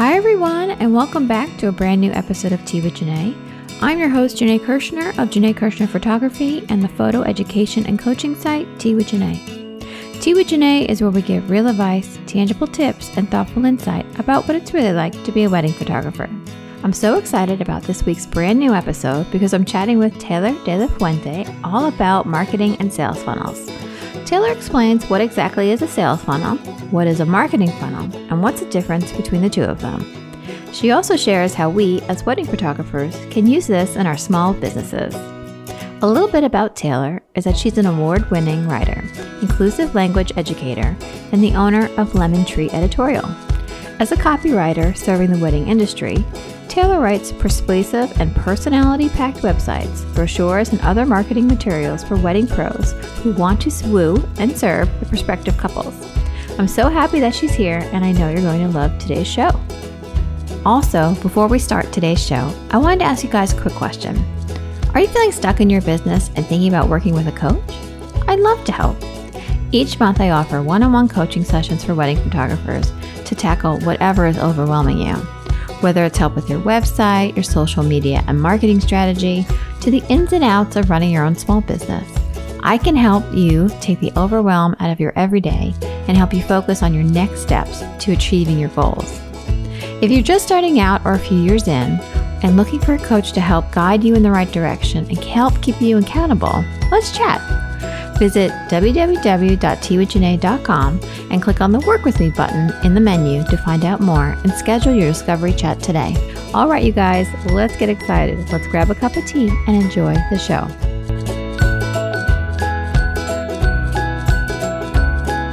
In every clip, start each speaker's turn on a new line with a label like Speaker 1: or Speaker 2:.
Speaker 1: Hi, everyone, and welcome back to a brand new episode of Tea with Janae. I'm your host, Janae Kirshner of Janae Kirshner Photography and the photo education and coaching site Tea with Janae. Tea with Janae is where we give real advice, tangible tips, and thoughtful insight about what it's really like to be a wedding photographer. I'm so excited about this week's brand new episode because I'm chatting with Taylor De La Fuente all about marketing and sales funnels. Taylor explains what exactly is a sales funnel, what is a marketing funnel, and what's the difference between the two of them. She also shares how we, as wedding photographers, can use this in our small businesses. A little bit about Taylor is that she's an award winning writer, inclusive language educator, and the owner of Lemon Tree Editorial. As a copywriter serving the wedding industry, Taylor writes persuasive and personality packed websites, brochures, and other marketing materials for wedding pros who want to woo and serve the prospective couples. I'm so happy that she's here, and I know you're going to love today's show. Also, before we start today's show, I wanted to ask you guys a quick question. Are you feeling stuck in your business and thinking about working with a coach? I'd love to help. Each month, I offer one on one coaching sessions for wedding photographers to tackle whatever is overwhelming you whether it's help with your website, your social media and marketing strategy, to the ins and outs of running your own small business. I can help you take the overwhelm out of your everyday and help you focus on your next steps to achieving your goals. If you're just starting out or a few years in and looking for a coach to help guide you in the right direction and help keep you accountable, let's chat. Visit www.teawithjanae.com and click on the Work With Me button in the menu to find out more and schedule your discovery chat today. All right, you guys, let's get excited. Let's grab a cup of tea and enjoy the show.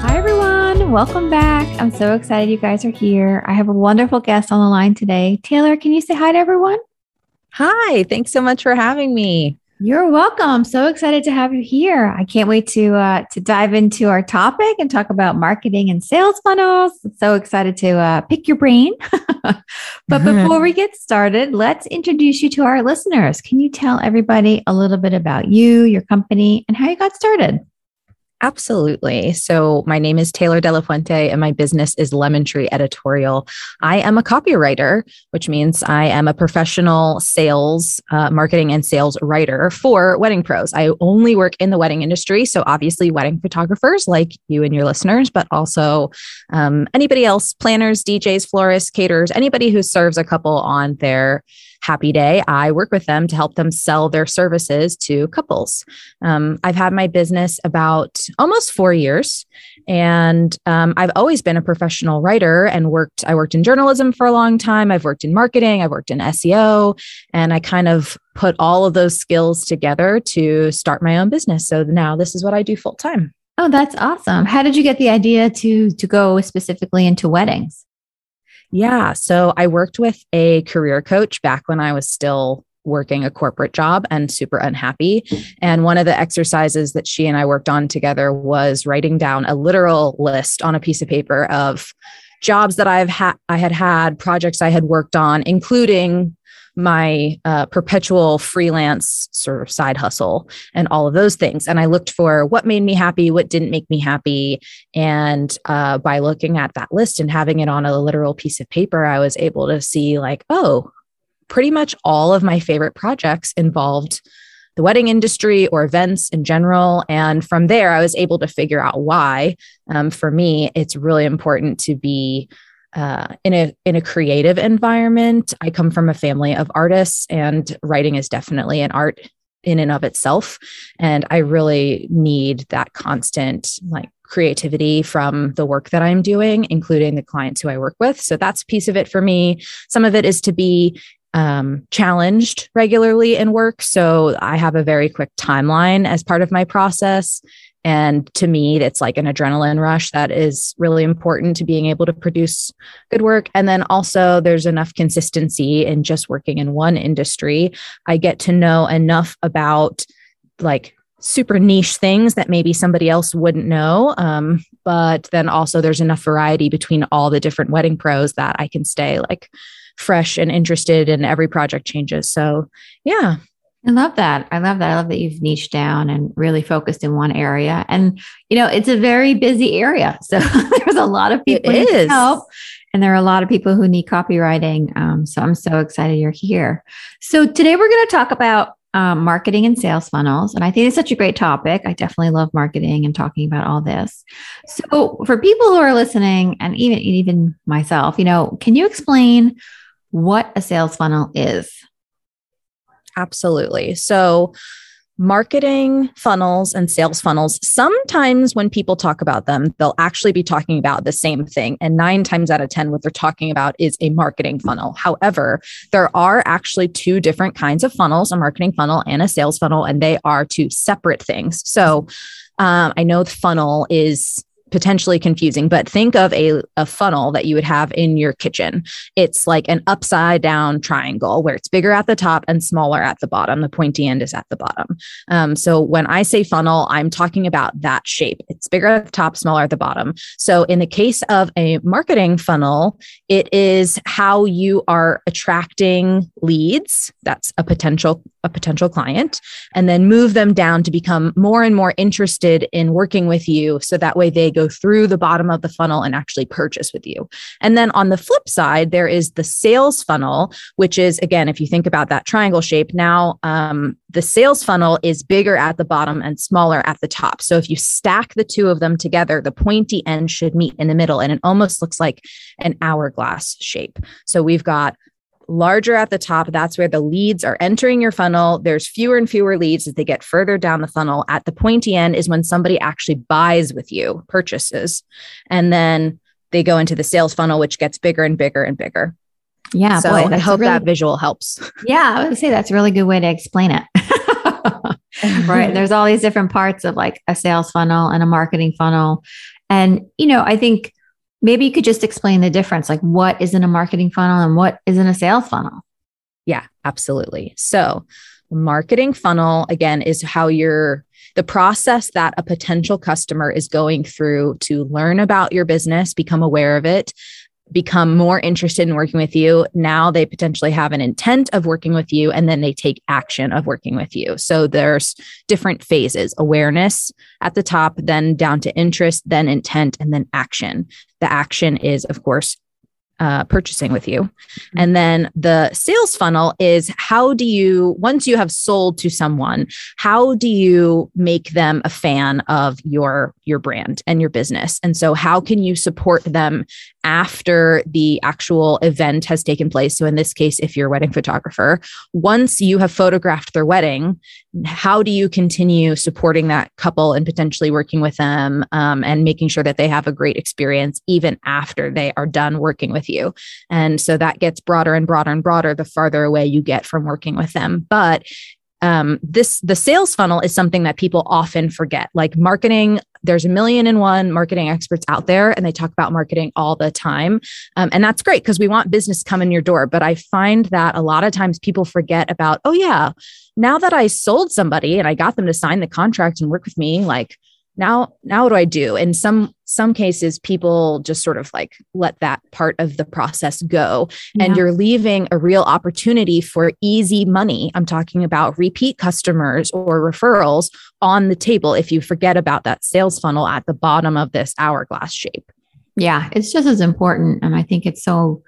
Speaker 1: Hi, everyone. Welcome back. I'm so excited you guys are here. I have a wonderful guest on the line today. Taylor, can you say hi to everyone?
Speaker 2: Hi, thanks so much for having me.
Speaker 1: You're welcome. So excited to have you here. I can't wait to uh, to dive into our topic and talk about marketing and sales funnels. So excited to uh, pick your brain. but before we get started, let's introduce you to our listeners. Can you tell everybody a little bit about you, your company, and how you got started?
Speaker 2: Absolutely. So, my name is Taylor De La Fuente, and my business is Lemon Tree Editorial. I am a copywriter, which means I am a professional sales, uh, marketing, and sales writer for wedding pros. I only work in the wedding industry. So, obviously, wedding photographers like you and your listeners, but also um, anybody else, planners, DJs, florists, caterers, anybody who serves a couple on their Happy Day, I work with them to help them sell their services to couples. Um, I've had my business about almost four years, and um, I've always been a professional writer and worked. I worked in journalism for a long time. I've worked in marketing. I've worked in SEO, and I kind of put all of those skills together to start my own business. So now this is what I do full time.
Speaker 1: Oh, that's awesome. How did you get the idea to to go specifically into weddings?
Speaker 2: Yeah. So I worked with a career coach back when I was still working a corporate job and super unhappy. And one of the exercises that she and I worked on together was writing down a literal list on a piece of paper of jobs that I've had I had had, projects I had worked on, including my uh, perpetual freelance sort of side hustle and all of those things. And I looked for what made me happy, what didn't make me happy. And uh, by looking at that list and having it on a literal piece of paper, I was able to see, like, oh, pretty much all of my favorite projects involved the wedding industry or events in general. And from there, I was able to figure out why. Um, for me, it's really important to be uh, in a in a creative environment. I come from a family of artists, and writing is definitely an art in and of itself. And I really need that constant like creativity from the work that I'm doing, including the clients who I work with. So that's a piece of it for me. Some of it is to be um, challenged regularly in work. So I have a very quick timeline as part of my process. And to me, it's like an adrenaline rush that is really important to being able to produce good work. And then also, there's enough consistency in just working in one industry. I get to know enough about like super niche things that maybe somebody else wouldn't know. Um, but then also, there's enough variety between all the different wedding pros that I can stay like fresh and interested and every project changes. So, yeah.
Speaker 1: I love that. I love that. I love that you've niched down and really focused in one area. And, you know, it's a very busy area. So there's a lot of people
Speaker 2: it is.
Speaker 1: help. And there are a lot of people who need copywriting. Um, so I'm so excited you're here. So today we're going to talk about um, marketing and sales funnels. And I think it's such a great topic. I definitely love marketing and talking about all this. So for people who are listening and even, even myself, you know, can you explain what a sales funnel is.
Speaker 2: Absolutely. So, marketing funnels and sales funnels, sometimes when people talk about them, they'll actually be talking about the same thing. And nine times out of 10, what they're talking about is a marketing funnel. However, there are actually two different kinds of funnels a marketing funnel and a sales funnel, and they are two separate things. So, um, I know the funnel is potentially confusing, but think of a, a funnel that you would have in your kitchen. It's like an upside down triangle where it's bigger at the top and smaller at the bottom. The pointy end is at the bottom. Um, so when I say funnel, I'm talking about that shape. It's bigger at the top, smaller at the bottom. So in the case of a marketing funnel, it is how you are attracting leads. That's a potential a potential client and then move them down to become more and more interested in working with you so that way they go through the bottom of the funnel and actually purchase with you. And then on the flip side, there is the sales funnel, which is again, if you think about that triangle shape, now um, the sales funnel is bigger at the bottom and smaller at the top. So if you stack the two of them together, the pointy end should meet in the middle, and it almost looks like an hourglass shape. So we've got larger at the top. That's where the leads are entering your funnel. There's fewer and fewer leads as they get further down the funnel. At the pointy end is when somebody actually buys with you, purchases. And then they go into the sales funnel, which gets bigger and bigger and bigger.
Speaker 1: Yeah.
Speaker 2: So boy, I hope really, that visual helps.
Speaker 1: Yeah. I would say that's a really good way to explain it. right. There's all these different parts of like a sales funnel and a marketing funnel. And, you know, I think maybe you could just explain the difference like what is in a marketing funnel and what is in a sales funnel?
Speaker 2: Yeah absolutely. So marketing funnel again is how you're the process that a potential customer is going through to learn about your business become aware of it become more interested in working with you. Now they potentially have an intent of working with you and then they take action of working with you. So there's different phases awareness at the top, then down to interest, then intent, and then action. The action is, of course, uh, purchasing with you. Mm-hmm. And then the sales funnel is how do you, once you have sold to someone, how do you make them a fan of your your brand and your business? And so how can you support them after the actual event has taken place? So in this case, if you're a wedding photographer, once you have photographed their wedding, how do you continue supporting that couple and potentially working with them um, and making sure that they have a great experience even after they are done working with you. And so that gets broader and broader and broader the farther away you get from working with them. But um, this the sales funnel is something that people often forget. Like marketing there's a million and one marketing experts out there and they talk about marketing all the time. Um, and that's great because we want business come in your door. But i find that a lot of times people forget about oh yeah now that i sold somebody and i got them to sign the contract and work with me like now now what do i do? In some some cases people just sort of like let that part of the process go. Yeah. and you're leaving a real opportunity for easy money. I'm talking about repeat customers or referrals on the table if you forget about that sales funnel at the bottom of this hourglass shape.
Speaker 1: Yeah it's just as important and i think it's so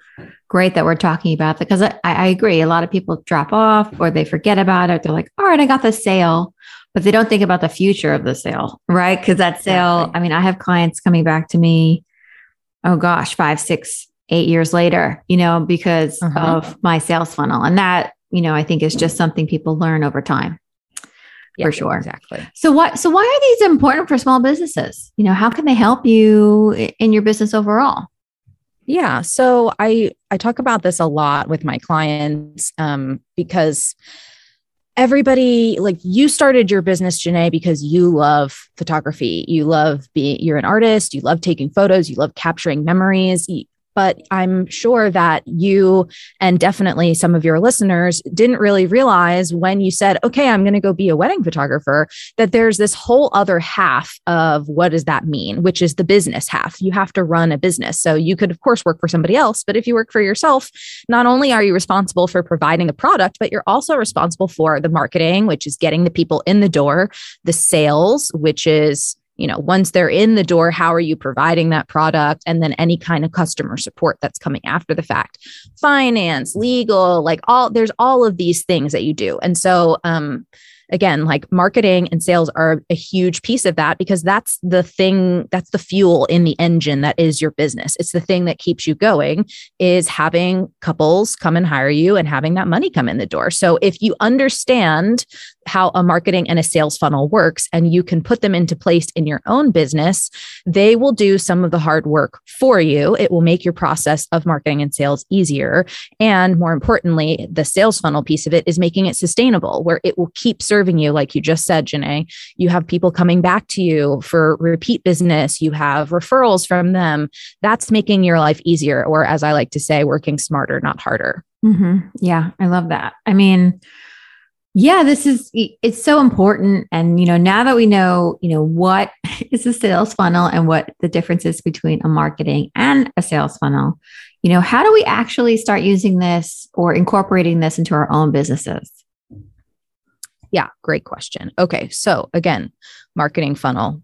Speaker 1: great that we're talking about that because I, I agree. A lot of people drop off or they forget about it. They're like all right i got the sale but they don't think about the future of the sale, right? Because that sale, exactly. I mean, I have clients coming back to me, oh gosh, five, six, eight years later, you know, because uh-huh. of my sales funnel. And that, you know, I think is just something people learn over time. Yeah, for sure.
Speaker 2: Exactly.
Speaker 1: So what so why are these important for small businesses? You know, how can they help you in your business overall?
Speaker 2: Yeah. So I I talk about this a lot with my clients um, because everybody like you started your business Janae because you love photography. You love being you're an artist, you love taking photos, you love capturing memories but I'm sure that you and definitely some of your listeners didn't really realize when you said, okay, I'm going to go be a wedding photographer, that there's this whole other half of what does that mean, which is the business half. You have to run a business. So you could, of course, work for somebody else, but if you work for yourself, not only are you responsible for providing a product, but you're also responsible for the marketing, which is getting the people in the door, the sales, which is you know once they're in the door how are you providing that product and then any kind of customer support that's coming after the fact finance legal like all there's all of these things that you do and so um again, like marketing and sales are a huge piece of that because that's the thing, that's the fuel in the engine that is your business. It's the thing that keeps you going is having couples come and hire you and having that money come in the door. So if you understand how a marketing and a sales funnel works and you can put them into place in your own business, they will do some of the hard work for you. It will make your process of marketing and sales easier. And more importantly, the sales funnel piece of it is making it sustainable, where it will keep serving you, like you just said, Janae. You have people coming back to you for repeat business, you have referrals from them. That's making your life easier, or as I like to say, working smarter, not harder.
Speaker 1: Mm-hmm. Yeah, I love that. I mean, yeah, this is it's so important and you know now that we know, you know what is a sales funnel and what the difference is between a marketing and a sales funnel. You know, how do we actually start using this or incorporating this into our own businesses?
Speaker 2: Yeah, great question. Okay, so again, marketing funnel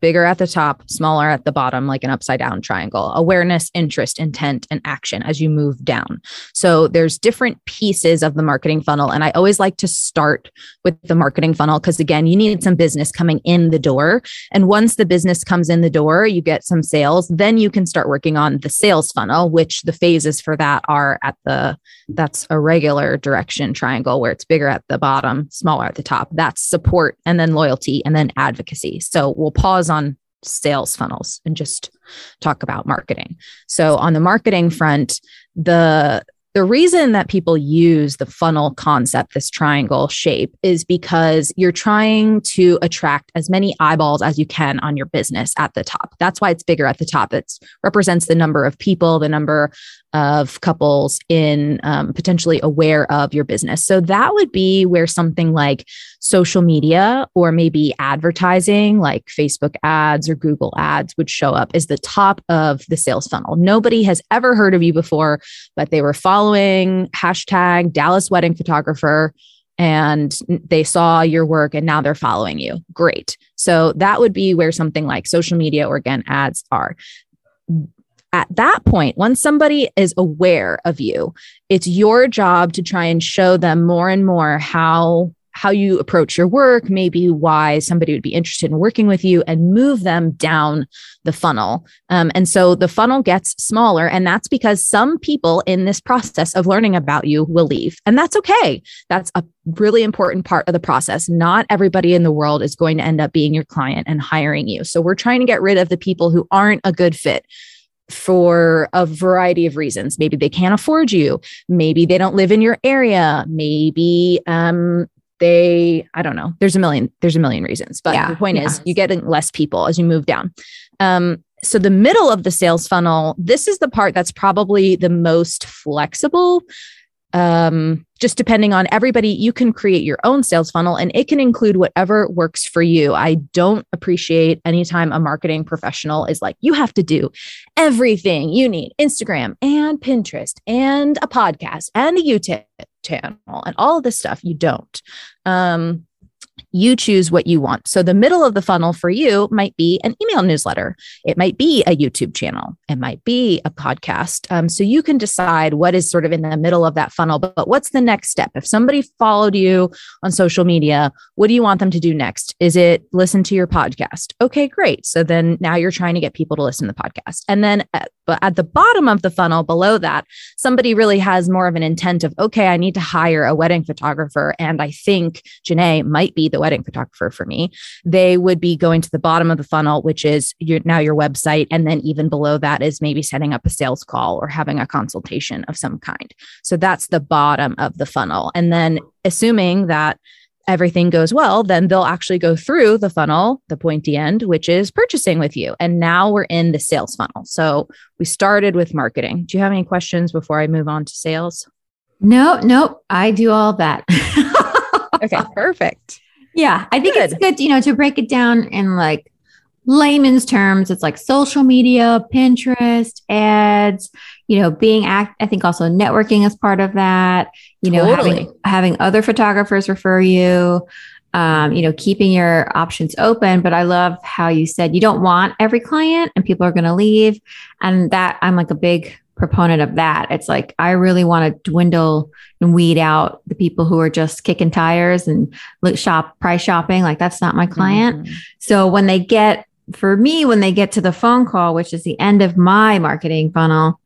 Speaker 2: bigger at the top, smaller at the bottom, like an upside down triangle. Awareness, interest, intent, and action as you move down. So there's different pieces of the marketing funnel. And I always like to start with the marketing funnel because, again, you need some business coming in the door. And once the business comes in the door, you get some sales, then you can start working on the sales funnel, which the phases for that are at the, that's a regular direction triangle where it's bigger at the bottom, smaller at the top. That's support and then loyalty and then advocacy. So we'll pause pause on sales funnels and just talk about marketing. So on the marketing front, the the reason that people use the funnel concept, this triangle shape, is because you're trying to attract as many eyeballs as you can on your business at the top. That's why it's bigger at the top. It represents the number of people, the number of couples in um, potentially aware of your business. So that would be where something like social media or maybe advertising like Facebook ads or Google ads would show up is the top of the sales funnel. Nobody has ever heard of you before, but they were following hashtag Dallas wedding photographer and they saw your work and now they're following you. Great. So that would be where something like social media or again ads are at that point, once somebody is aware of you, it's your job to try and show them more and more how how you approach your work, maybe why somebody would be interested in working with you, and move them down the funnel. Um, and so the funnel gets smaller. And that's because some people in this process of learning about you will leave. And that's okay. That's a really important part of the process. Not everybody in the world is going to end up being your client and hiring you. So we're trying to get rid of the people who aren't a good fit for a variety of reasons. Maybe they can't afford you. Maybe they don't live in your area. Maybe um, they, I don't know. There's a million, there's a million reasons. But yeah, the point yeah. is, you get less people as you move down. Um, so the middle of the sales funnel, this is the part that's probably the most flexible um, just depending on everybody, you can create your own sales funnel and it can include whatever works for you. I don't appreciate anytime a marketing professional is like, you have to do everything you need Instagram and Pinterest and a podcast and a YouTube channel and all of this stuff. You don't. Um, you choose what you want. So the middle of the funnel for you might be an email newsletter. It might be a YouTube channel. It might be a podcast. Um, so you can decide what is sort of in the middle of that funnel. But, but what's the next step? If somebody followed you on social media, what do you want them to do next? Is it listen to your podcast? Okay, great. So then now you're trying to get people to listen to the podcast. And then at, but at the bottom of the funnel below that, somebody really has more of an intent of, okay, I need to hire a wedding photographer. And I think Janae might be the wedding photographer for me, they would be going to the bottom of the funnel, which is your, now your website. And then even below that is maybe setting up a sales call or having a consultation of some kind. So that's the bottom of the funnel. And then assuming that everything goes well, then they'll actually go through the funnel, the pointy end, which is purchasing with you. And now we're in the sales funnel. So we started with marketing. Do you have any questions before I move on to sales?
Speaker 1: No, no, I do all that.
Speaker 2: okay, perfect.
Speaker 1: Yeah, I think good. it's good, you know, to break it down in like layman's terms. It's like social media, Pinterest, ads, you know, being act. I think also networking is part of that. You know, totally. having having other photographers refer you. Um, you know, keeping your options open. But I love how you said you don't want every client and people are going to leave. And that I'm like a big proponent of that. It's like I really want to dwindle and weed out the people who are just kicking tires and look shop price shopping. Like that's not my client. Mm-hmm. So when they get for me, when they get to the phone call, which is the end of my marketing funnel,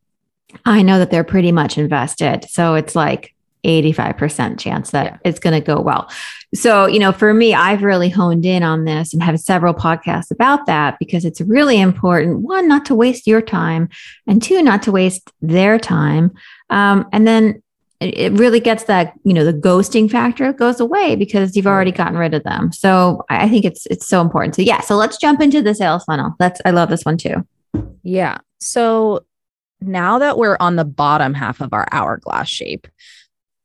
Speaker 1: I know that they're pretty much invested. So it's like 85% chance that yeah. it's going to go well. So, you know, for me, I've really honed in on this and have several podcasts about that because it's really important one, not to waste your time, and two, not to waste their time. Um, and then it really gets that you know the ghosting factor goes away because you've already gotten rid of them. So i think it's it's so important. So yeah so let's jump into the sales funnel. That's i love this one too.
Speaker 2: Yeah. So now that we're on the bottom half of our hourglass shape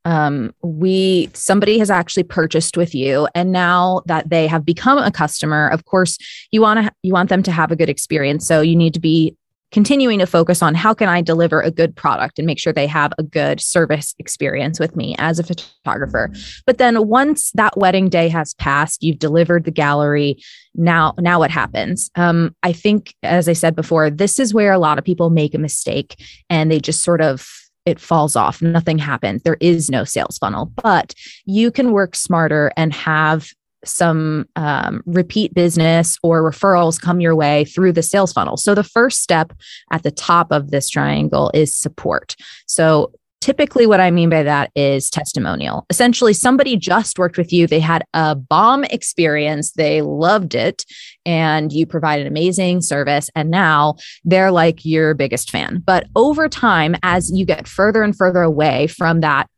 Speaker 2: um, we somebody has actually purchased with you and now that they have become a customer of course you want to you want them to have a good experience. So you need to be continuing to focus on how can I deliver a good product and make sure they have a good service experience with me as a photographer. But then once that wedding day has passed, you've delivered the gallery. Now, now what happens? Um, I think, as I said before, this is where a lot of people make a mistake and they just sort of it falls off. Nothing happens. There is no sales funnel, but you can work smarter and have some um, repeat business or referrals come your way through the sales funnel. So, the first step at the top of this triangle is support. So, typically, what I mean by that is testimonial. Essentially, somebody just worked with you, they had a bomb experience, they loved it, and you provide an amazing service. And now they're like your biggest fan. But over time, as you get further and further away from that,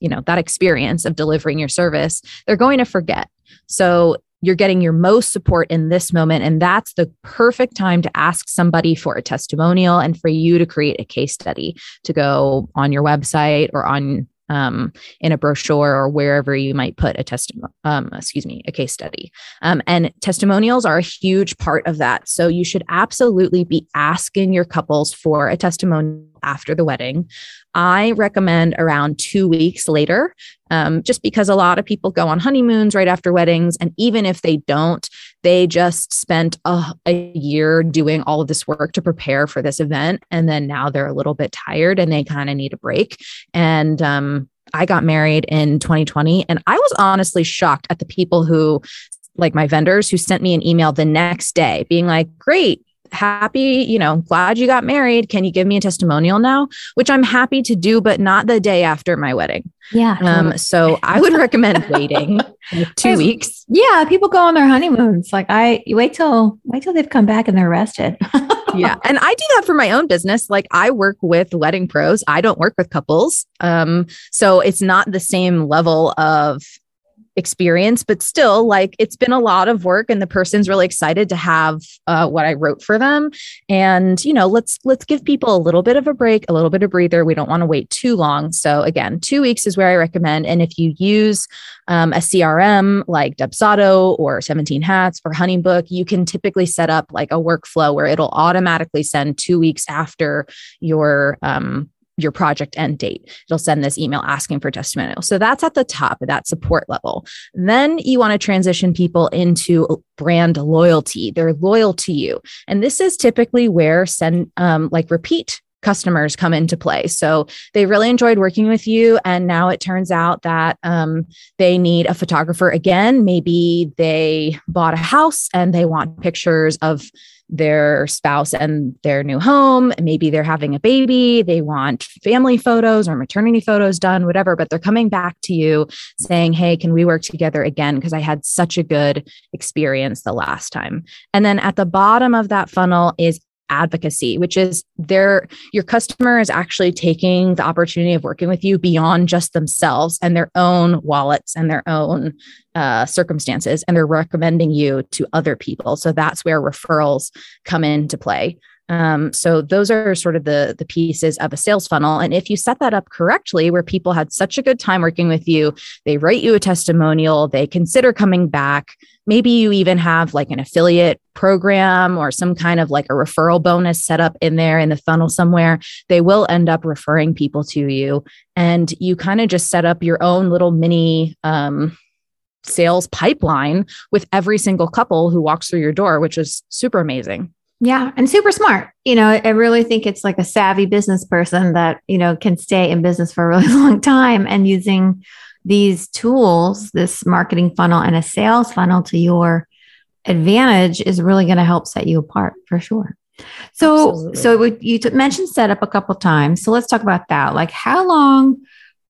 Speaker 2: you know, that experience of delivering your service, they're going to forget so you're getting your most support in this moment. And that's the perfect time to ask somebody for a testimonial and for you to create a case study to go on your website or on um, in a brochure or wherever you might put a testimonial, um, excuse me, a case study. Um, and testimonials are a huge part of that. So you should absolutely be asking your couples for a testimonial after the wedding. I recommend around two weeks later, um, just because a lot of people go on honeymoons right after weddings. And even if they don't, they just spent a, a year doing all of this work to prepare for this event. And then now they're a little bit tired and they kind of need a break. And um, I got married in 2020, and I was honestly shocked at the people who like my vendors who sent me an email the next day being like, great, happy, you know, glad you got married. Can you give me a testimonial now? Which I'm happy to do, but not the day after my wedding.
Speaker 1: Yeah.
Speaker 2: Um, so I would recommend waiting two weeks.
Speaker 1: Yeah. People go on their honeymoons. Like I wait till wait till they've come back and they're rested.
Speaker 2: yeah. And I do that for my own business. Like I work with wedding pros. I don't work with couples. Um, so it's not the same level of experience, but still, like it's been a lot of work, and the person's really excited to have uh, what I wrote for them. And you know, let's let's give people a little bit of a break, a little bit of breather. We don't want to wait too long. So again, two weeks is where I recommend. And if you use um, a CRM like Dubsado or 17 Hats for Honeybook, you can typically set up like a workflow where it'll automatically send two weeks after your um, your project end date. It'll send this email asking for testimonial. So that's at the top of that support level. Then you want to transition people into brand loyalty. They're loyal to you. And this is typically where send um, like repeat customers come into play. So they really enjoyed working with you. And now it turns out that um, they need a photographer again. Maybe they bought a house and they want pictures of their spouse and their new home. Maybe they're having a baby. They want family photos or maternity photos done, whatever, but they're coming back to you saying, Hey, can we work together again? Because I had such a good experience the last time. And then at the bottom of that funnel is advocacy, which is their your customer is actually taking the opportunity of working with you beyond just themselves and their own wallets and their own uh, circumstances, and they're recommending you to other people. So that's where referrals come into play. Um, so those are sort of the the pieces of a sales funnel. And if you set that up correctly, where people had such a good time working with you, they write you a testimonial, they consider coming back. Maybe you even have like an affiliate program or some kind of like a referral bonus set up in there in the funnel somewhere. They will end up referring people to you, and you kind of just set up your own little mini um, sales pipeline with every single couple who walks through your door, which is super amazing.
Speaker 1: Yeah, and super smart. You know, I really think it's like a savvy business person that, you know, can stay in business for a really long time and using these tools, this marketing funnel and a sales funnel to your advantage is really going to help set you apart for sure. So, Absolutely. so we, you t- mentioned setup a couple times. So let's talk about that. Like, how long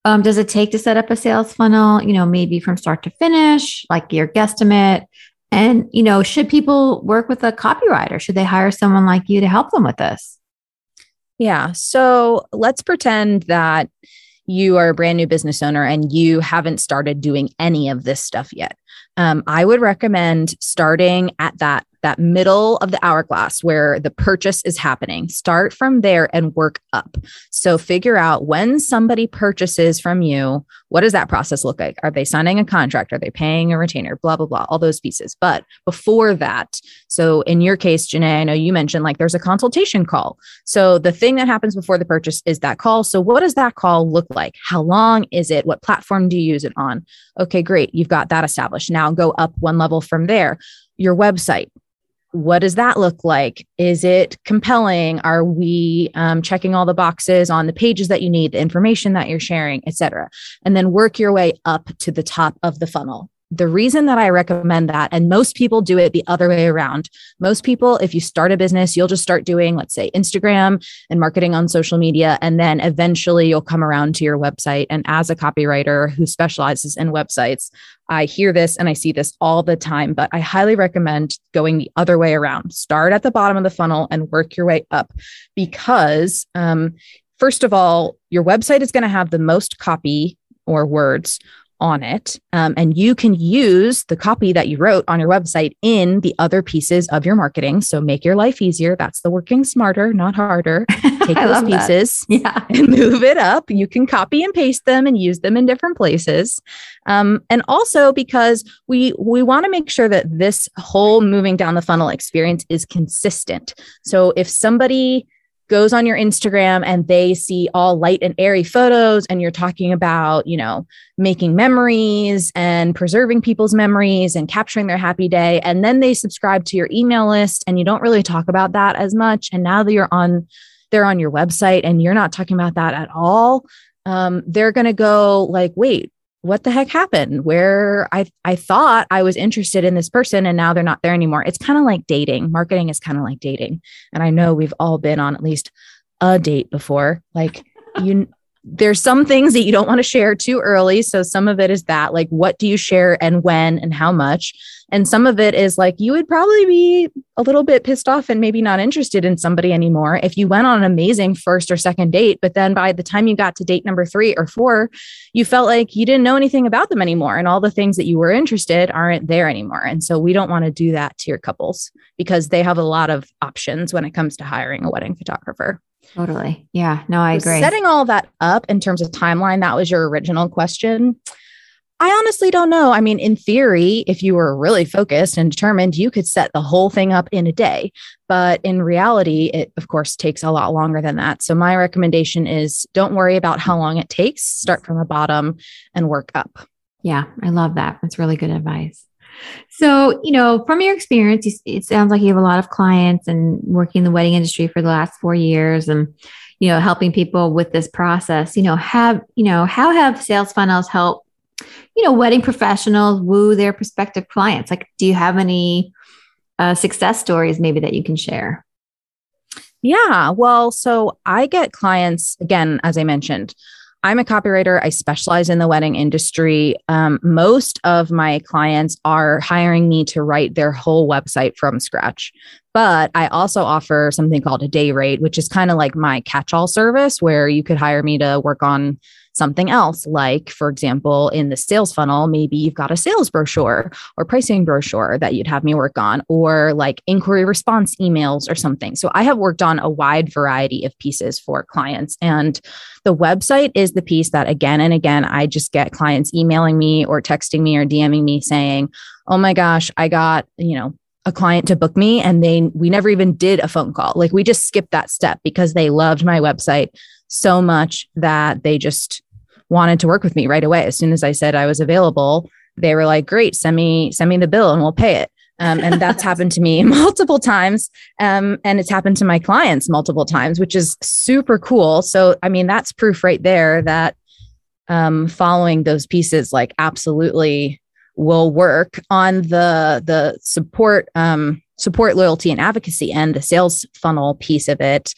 Speaker 1: um, does it take to set up a sales funnel? You know, maybe from start to finish, like your guesstimate. And, you know, should people work with a copywriter? Should they hire someone like you to help them with this?
Speaker 2: Yeah. So let's pretend that you are a brand new business owner and you haven't started doing any of this stuff yet. Um, I would recommend starting at that that middle of the hourglass where the purchase is happening. Start from there and work up. So figure out when somebody purchases from you, what does that process look like? Are they signing a contract? Are they paying a retainer? Blah, blah, blah, all those pieces. But before that, so in your case, Janae, I know you mentioned like there's a consultation call. So the thing that happens before the purchase is that call. So what does that call look like? How long is it? What platform do you use it on? Okay, great. You've got that established. Now go up one level from there. Your website what does that look like? Is it compelling? Are we um, checking all the boxes on the pages that you need, the information that you're sharing, et cetera? And then work your way up to the top of the funnel the reason that I recommend that, and most people do it the other way around. Most people, if you start a business, you'll just start doing, let's say, Instagram and marketing on social media. And then eventually you'll come around to your website. And as a copywriter who specializes in websites, I hear this and I see this all the time, but I highly recommend going the other way around. Start at the bottom of the funnel and work your way up because, um, first of all, your website is going to have the most copy or words on it. Um, and you can use the copy that you wrote on your website in the other pieces of your marketing. So make your life easier. That's the working smarter, not harder. Take those pieces yeah. and move it up. You can copy and paste them and use them in different places. Um, and also because we we want to make sure that this whole moving down the funnel experience is consistent. So if somebody goes on your Instagram and they see all light and airy photos and you're talking about, you know, making memories and preserving people's memories and capturing their happy day. And then they subscribe to your email list and you don't really talk about that as much. And now that you're on they're on your website and you're not talking about that at all um, they're going to go like wait what the heck happened? Where i i thought i was interested in this person and now they're not there anymore. It's kind of like dating. Marketing is kind of like dating. And i know we've all been on at least a date before. Like you there's some things that you don't want to share too early. So some of it is that, like, what do you share and when and how much? And some of it is like, you would probably be a little bit pissed off and maybe not interested in somebody anymore if you went on an amazing first or second date. But then by the time you got to date number three or four, you felt like you didn't know anything about them anymore. And all the things that you were interested aren't there anymore. And so we don't want to do that to your couples because they have a lot of options when it comes to hiring a wedding photographer.
Speaker 1: Totally. Yeah. No, I agree.
Speaker 2: Setting all that up in terms of timeline, that was your original question. I honestly don't know. I mean, in theory, if you were really focused and determined, you could set the whole thing up in a day. But in reality, it of course takes a lot longer than that. So, my recommendation is don't worry about how long it takes. Start from the bottom and work up.
Speaker 1: Yeah, I love that. That's really good advice. So, you know, from your experience, it sounds like you have a lot of clients and working in the wedding industry for the last four years. And, you know, helping people with this process, you know, have, you know, how have sales funnels help, you know, wedding professionals woo their prospective clients? Like, do you have any uh, success stories maybe that you can share?
Speaker 2: Yeah. Well, so I get clients, again, as I mentioned, I'm a copywriter. I specialize in the wedding industry. Um, most of my clients are hiring me to write their whole website from scratch. But I also offer something called a day rate, which is kind of like my catch all service where you could hire me to work on something else. Like, for example, in the sales funnel, maybe you've got a sales brochure or pricing brochure that you'd have me work on, or like inquiry response emails or something. So I have worked on a wide variety of pieces for clients. And the website is the piece that again and again, I just get clients emailing me or texting me or DMing me saying, Oh my gosh, I got, you know, a client to book me and they we never even did a phone call. Like we just skipped that step because they loved my website so much that they just wanted to work with me right away. As soon as I said I was available, they were like, "Great, send me send me the bill and we'll pay it." Um, and that's happened to me multiple times, um, and it's happened to my clients multiple times, which is super cool. So, I mean, that's proof right there that um, following those pieces, like, absolutely will work on the the support um, support loyalty and advocacy and the sales funnel piece of it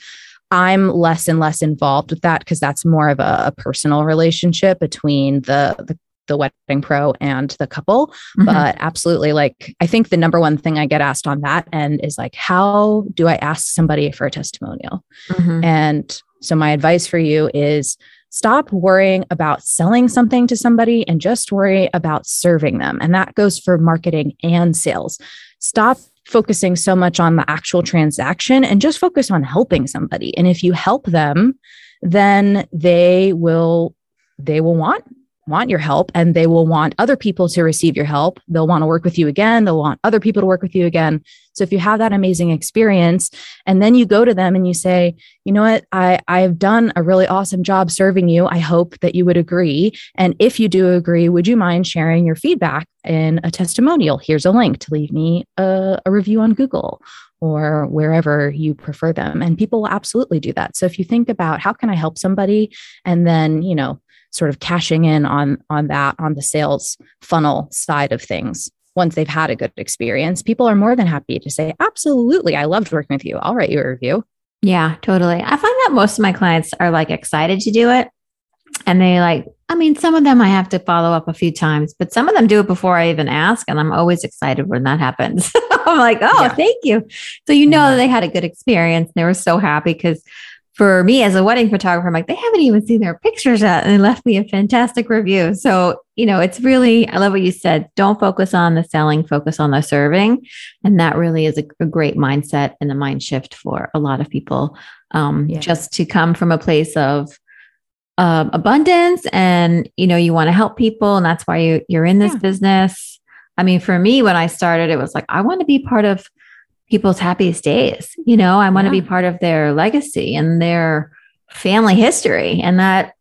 Speaker 2: I'm less and less involved with that because that's more of a, a, personal relationship between the, the the wedding pro and the couple. Mm-hmm. But absolutely, like, I think the number one thing I get asked on that end is like, how do I ask somebody for a testimonial? Mm-hmm. And so, my advice for you is stop worrying about selling something to somebody and just worry about serving them. And that goes for marketing and sales. Stop focusing so much on the actual transaction and just focus on helping somebody. And if you help them, then they will they will want want your help and they will want other people to receive your help. They'll want to work with you again. They'll want other people to work with you again. So if you have that amazing experience and then you go to them and you say, you know what, I, I've done a really awesome job serving you. I hope that you would agree. And if you do agree, would you mind sharing your feedback in a testimonial? Here's a link to leave me a, a review on Google or wherever you prefer them. And people will absolutely do that. So if you think about how can I help somebody and then, you know, sort of cashing in on on that on the sales funnel side of things once they've had a good experience. People are more than happy to say absolutely i loved working with you. I'll write you a review.
Speaker 1: Yeah totally. I find that most of my clients are like excited to do it. And they like i mean some of them i have to follow up a few times but some of them do it before i even ask and i'm always excited when that happens. I'm like oh yeah. thank you. So you know mm-hmm. yeah. they had a good experience they were so happy because for me as a wedding photographer, I'm like, they haven't even seen their pictures yet. And they left me a fantastic review. So, you know, it's really, I love what you said. Don't focus on the selling, focus on the serving. And that really is a, a great mindset and a mind shift for a lot of people. Um, yeah. Just to come from a place of um, abundance and, you know, you want to help people. And that's why you, you're in this yeah. business. I mean, for me, when I started, it was like, I want to be part of people's happiest days. You know, I want to yeah. be part of their legacy and their family history. And that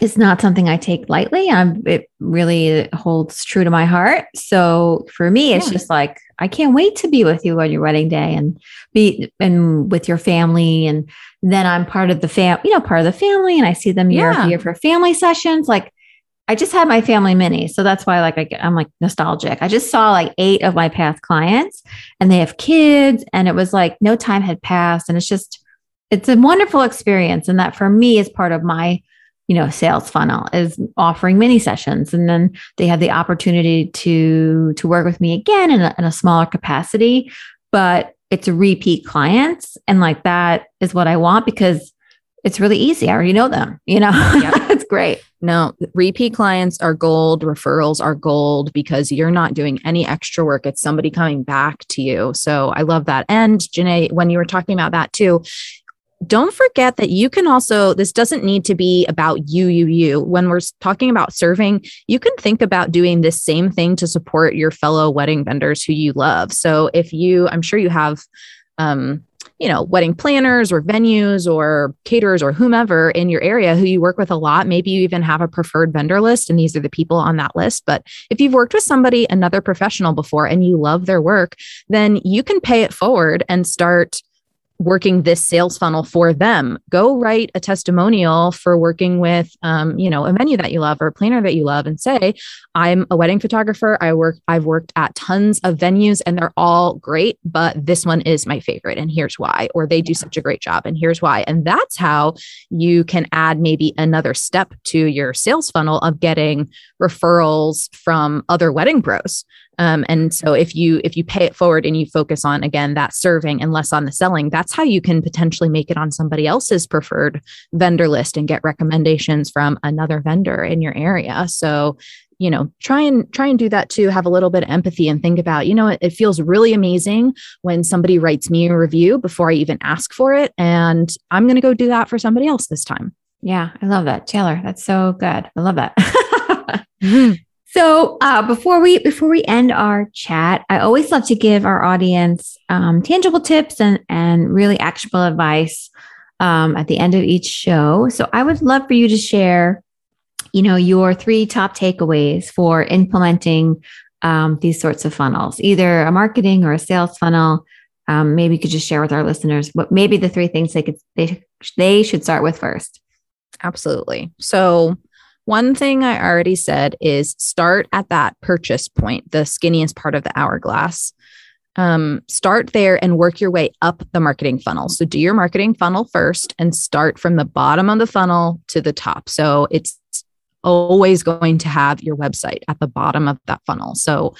Speaker 1: is not something I take lightly. I'm, it really holds true to my heart. So for me, it's yeah. just like, I can't wait to be with you on your wedding day and be and with your family. And then I'm part of the fam, you know, part of the family. And I see them year yeah. after year for family sessions. Like I just had my family mini. So that's why like I, I'm like nostalgic. I just saw like eight of my past clients and they have kids and it was like no time had passed. And it's just, it's a wonderful experience. And that for me is part of my, you know, sales funnel is offering mini sessions. And then they have the opportunity to, to work with me again in a, in a smaller capacity, but it's repeat clients. And like that is what I want because it's really easy. I already know them, you know, yep. great.
Speaker 2: No, repeat clients are gold, referrals are gold because you're not doing any extra work. It's somebody coming back to you. So I love that. And Janae, when you were talking about that too, don't forget that you can also, this doesn't need to be about you, you, you. When we're talking about serving, you can think about doing this same thing to support your fellow wedding vendors who you love. So if you, I'm sure you have, um, you know, wedding planners or venues or caterers or whomever in your area who you work with a lot. Maybe you even have a preferred vendor list and these are the people on that list. But if you've worked with somebody, another professional before, and you love their work, then you can pay it forward and start working this sales funnel for them. Go write a testimonial for working with um, you know a venue that you love or a planner that you love and say i'm a wedding photographer. I work i've worked at tons of venues and they're all great but this one is my favorite and here's why or they do such a great job and here's why. And that's how you can add maybe another step to your sales funnel of getting referrals from other wedding pros um, and so if you if you pay it forward and you focus on again that serving and less on the selling, that's how you can potentially make it on somebody else's preferred vendor list and get recommendations from another vendor in your area. So you know try and try and do that too. Have a little bit of empathy and think about you know it, it, feels really amazing when somebody writes me a review before i even ask for it and i'm going to go do that for somebody else this time.
Speaker 1: Yeah i love that. Taylor that's so good. I love that. Mm-hmm. So uh, before we before we end our chat, I always love to give our audience um, tangible tips and and really actionable advice um, at the end of each show. So I would love for you to share, you know, your three top takeaways for implementing um, these sorts of funnels, either a marketing or a sales funnel. Um, maybe you could just share with our listeners what maybe the three things they could they they should start with first.
Speaker 2: Absolutely. So one thing I already said is start at that purchase point, the skinniest part of the hourglass. Um, start there and work your way up the marketing funnel. So do your marketing funnel first and start from the bottom of the funnel to the top. So it's always going to have your website at the bottom of that funnel. So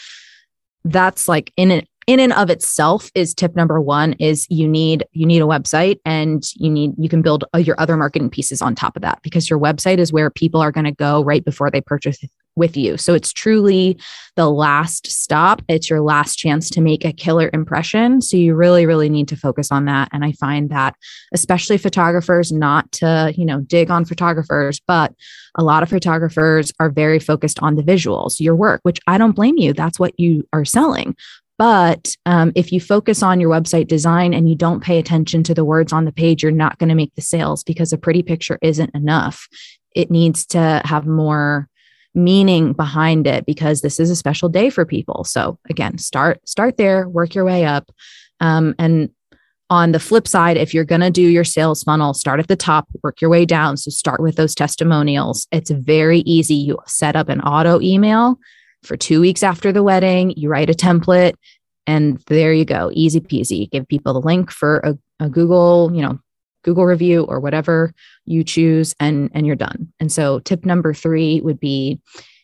Speaker 2: that's like in an in and of itself is tip number one is you need you need a website and you need you can build uh, your other marketing pieces on top of that because your website is where people are going to go right before they purchase with you. So it's truly the last stop. It's your last chance to make a killer impression. So you really really need to focus on that. And i find that especially photographers not to you know dig on photographers but a lot of photographers are very focused on the visuals your work which i don't blame you. That's what you are selling but um, if you focus on your website design and you don't pay attention to the words on the page, you're not going to make the sales because a pretty picture isn't enough. It needs to have more meaning behind it because this is a special day for people. So again, start start there, work your way up, um, and on the flip side, if you're going to do your sales funnel, start at the top, work your way down. So start with those testimonials. It's very easy. You set up an auto email for two weeks after the wedding. You write a template, and there you go, easy peasy. Give people the link for a, a Google, you know, Google review or whatever you choose, and and you're done. And so, tip number three would be,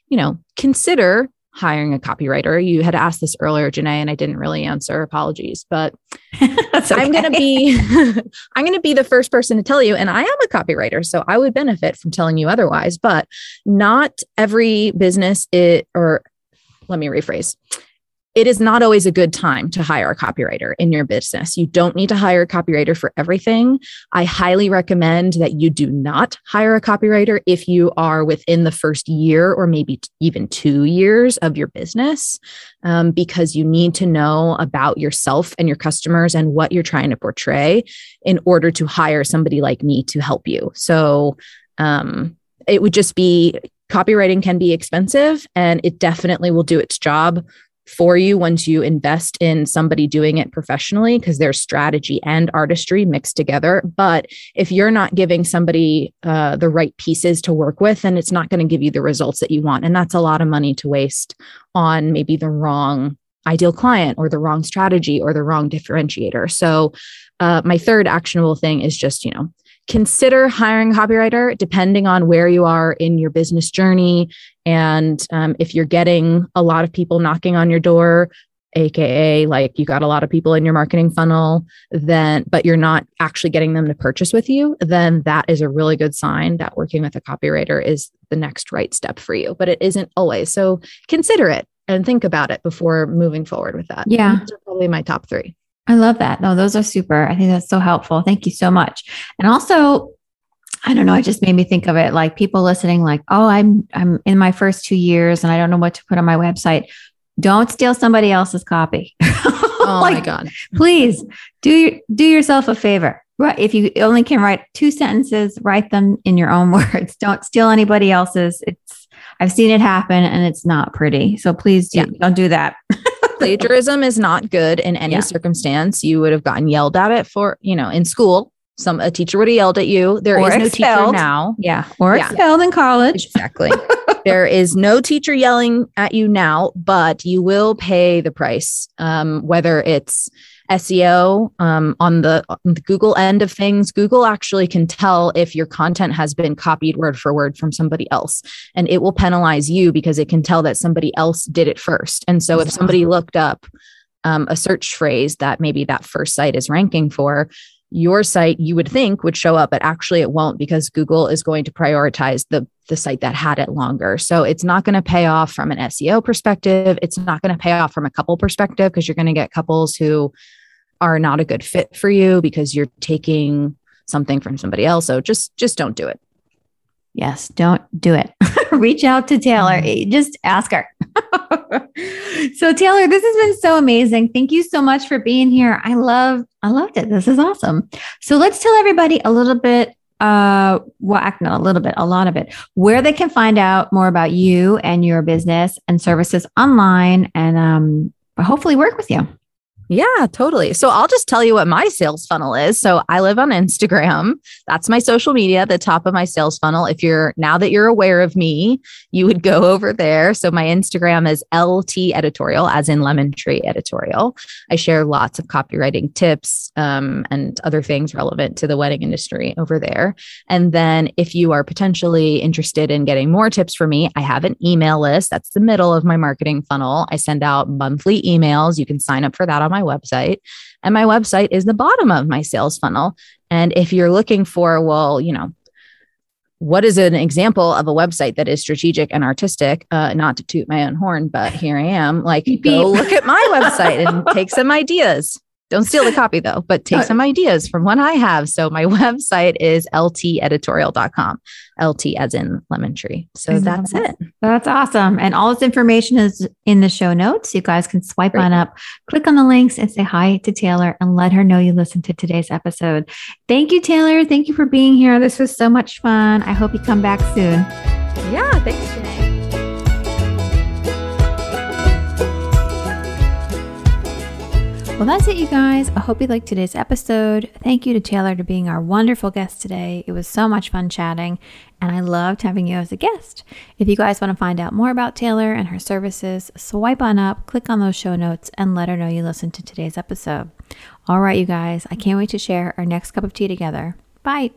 Speaker 2: you know, consider hiring a copywriter. You had asked this earlier, Janae, and I didn't really answer. Apologies, but okay. I'm going to be I'm going to be the first person to tell you and I am a copywriter, so I would benefit from telling you otherwise, but not every business it or let me rephrase it is not always a good time to hire a copywriter in your business. You don't need to hire a copywriter for everything. I highly recommend that you do not hire a copywriter if you are within the first year or maybe even two years of your business, um, because you need to know about yourself and your customers and what you're trying to portray in order to hire somebody like me to help you. So, um, it would just be copywriting can be expensive and it definitely will do its job for you once you invest in somebody doing it professionally because there's strategy and artistry mixed together. But if you're not giving somebody uh, the right pieces to work with then it's not going to give you the results that you want. And that's a lot of money to waste on maybe the wrong ideal client or the wrong strategy or the wrong differentiator. So uh, my third actionable thing is just you know consider hiring a copywriter depending on where you are in your business journey. And um, if you're getting a lot of people knocking on your door, aka like you got a lot of people in your marketing funnel then but you're not actually getting them to purchase with you then that is a really good sign that working with a copywriter is the next right step for you. But it isn't always. So consider it and think about it before moving forward with that.
Speaker 1: Yeah.
Speaker 2: Probably my top three
Speaker 1: I love that. No, those are super. I think that's so helpful. Thank you so much. And also, I don't know, it just made me think of it like people listening like, "Oh, I'm I'm in my first 2 years and I don't know what to put on my website." Don't steal somebody else's copy.
Speaker 2: oh like, my god.
Speaker 1: please do do yourself a favor. Right, if you only can write two sentences, write them in your own words. Don't steal anybody else's. It's I've seen it happen and it's not pretty. So please do, yeah. don't do that.
Speaker 2: plagiarism is not good in any
Speaker 1: Yeah.
Speaker 2: circumstance. You would have gotten yelled at it for, you know, in school. Some a teacher would have yelled at you. There
Speaker 1: Or
Speaker 2: is no teacher now.
Speaker 1: Yeah. Or
Speaker 2: Yeah.
Speaker 1: expelled in college.
Speaker 2: Exactly. there is no teacher yelling at you now, but you will pay the price. Um, whether it's SEO um, on the, on the Google end of things, Google actually can tell if your content has been copied word for word from somebody else, and it will penalize you because it can tell that somebody else did it first. And so, if somebody looked up um, a search phrase that maybe that first site is ranking for, your site you would think would show up but actually it won't because google is going to prioritize the the site that had it longer. So it's not going to pay off from an seo perspective. It's not going to pay off from a couple perspective because you're going to get couples who are not a good fit for you because you're taking something from somebody else. So just just don't do it.
Speaker 1: Yes, don't do it. Reach out to Taylor.
Speaker 2: Mm-hmm.
Speaker 1: Just ask her. so Taylor, this has been so amazing. Thank you so much for being here. I love I loved it. This is awesome. So let's tell everybody a little bit uh well act not a little bit, a lot of it, where they can find out more about you and your business and services online and um hopefully work with you.
Speaker 2: Yeah, totally. So I'll just tell you what my sales funnel is. So I live on Instagram. That's my social media, the top of my sales funnel. If you're now that you're aware of me, you would go over there. So my Instagram is LT editorial, as in lemon tree editorial. I share lots of copywriting tips um, and other things relevant to the wedding industry over there. And then if you are potentially interested in getting more tips from me, I have an email list. That's the middle of my marketing funnel. I send out monthly emails. You can sign up for that on my website. And my website is the bottom of my sales funnel. And if you're looking for, well, you know, what is an example of a website that is strategic and artistic? Uh, not to toot my own horn, but here I am. Like,
Speaker 1: Beep,
Speaker 2: go look at my website and take some ideas. Don't steal the copy though, but take some ideas from what I have. So my website is lteditorial.com, LT as in lemon tree. So that's it.
Speaker 1: That's awesome. And all this information is in the show notes. You guys can swipe
Speaker 2: Great.
Speaker 1: on up, click on the links, and say hi to Taylor and let her know you listened to today's episode. Thank you, Taylor. Thank you for being here. This was so much fun. I hope you come back soon.
Speaker 2: Yeah. Thanks, Janae.
Speaker 1: Well, that's it, you guys. I hope you liked today's episode. Thank you to Taylor for being our wonderful guest today. It was so much fun chatting, and I loved having you as a guest. If you guys want to find out more about Taylor and her services, swipe on up, click on those show notes, and let her know you listened to today's episode. All right, you guys, I can't wait to share our next cup of tea together. Bye.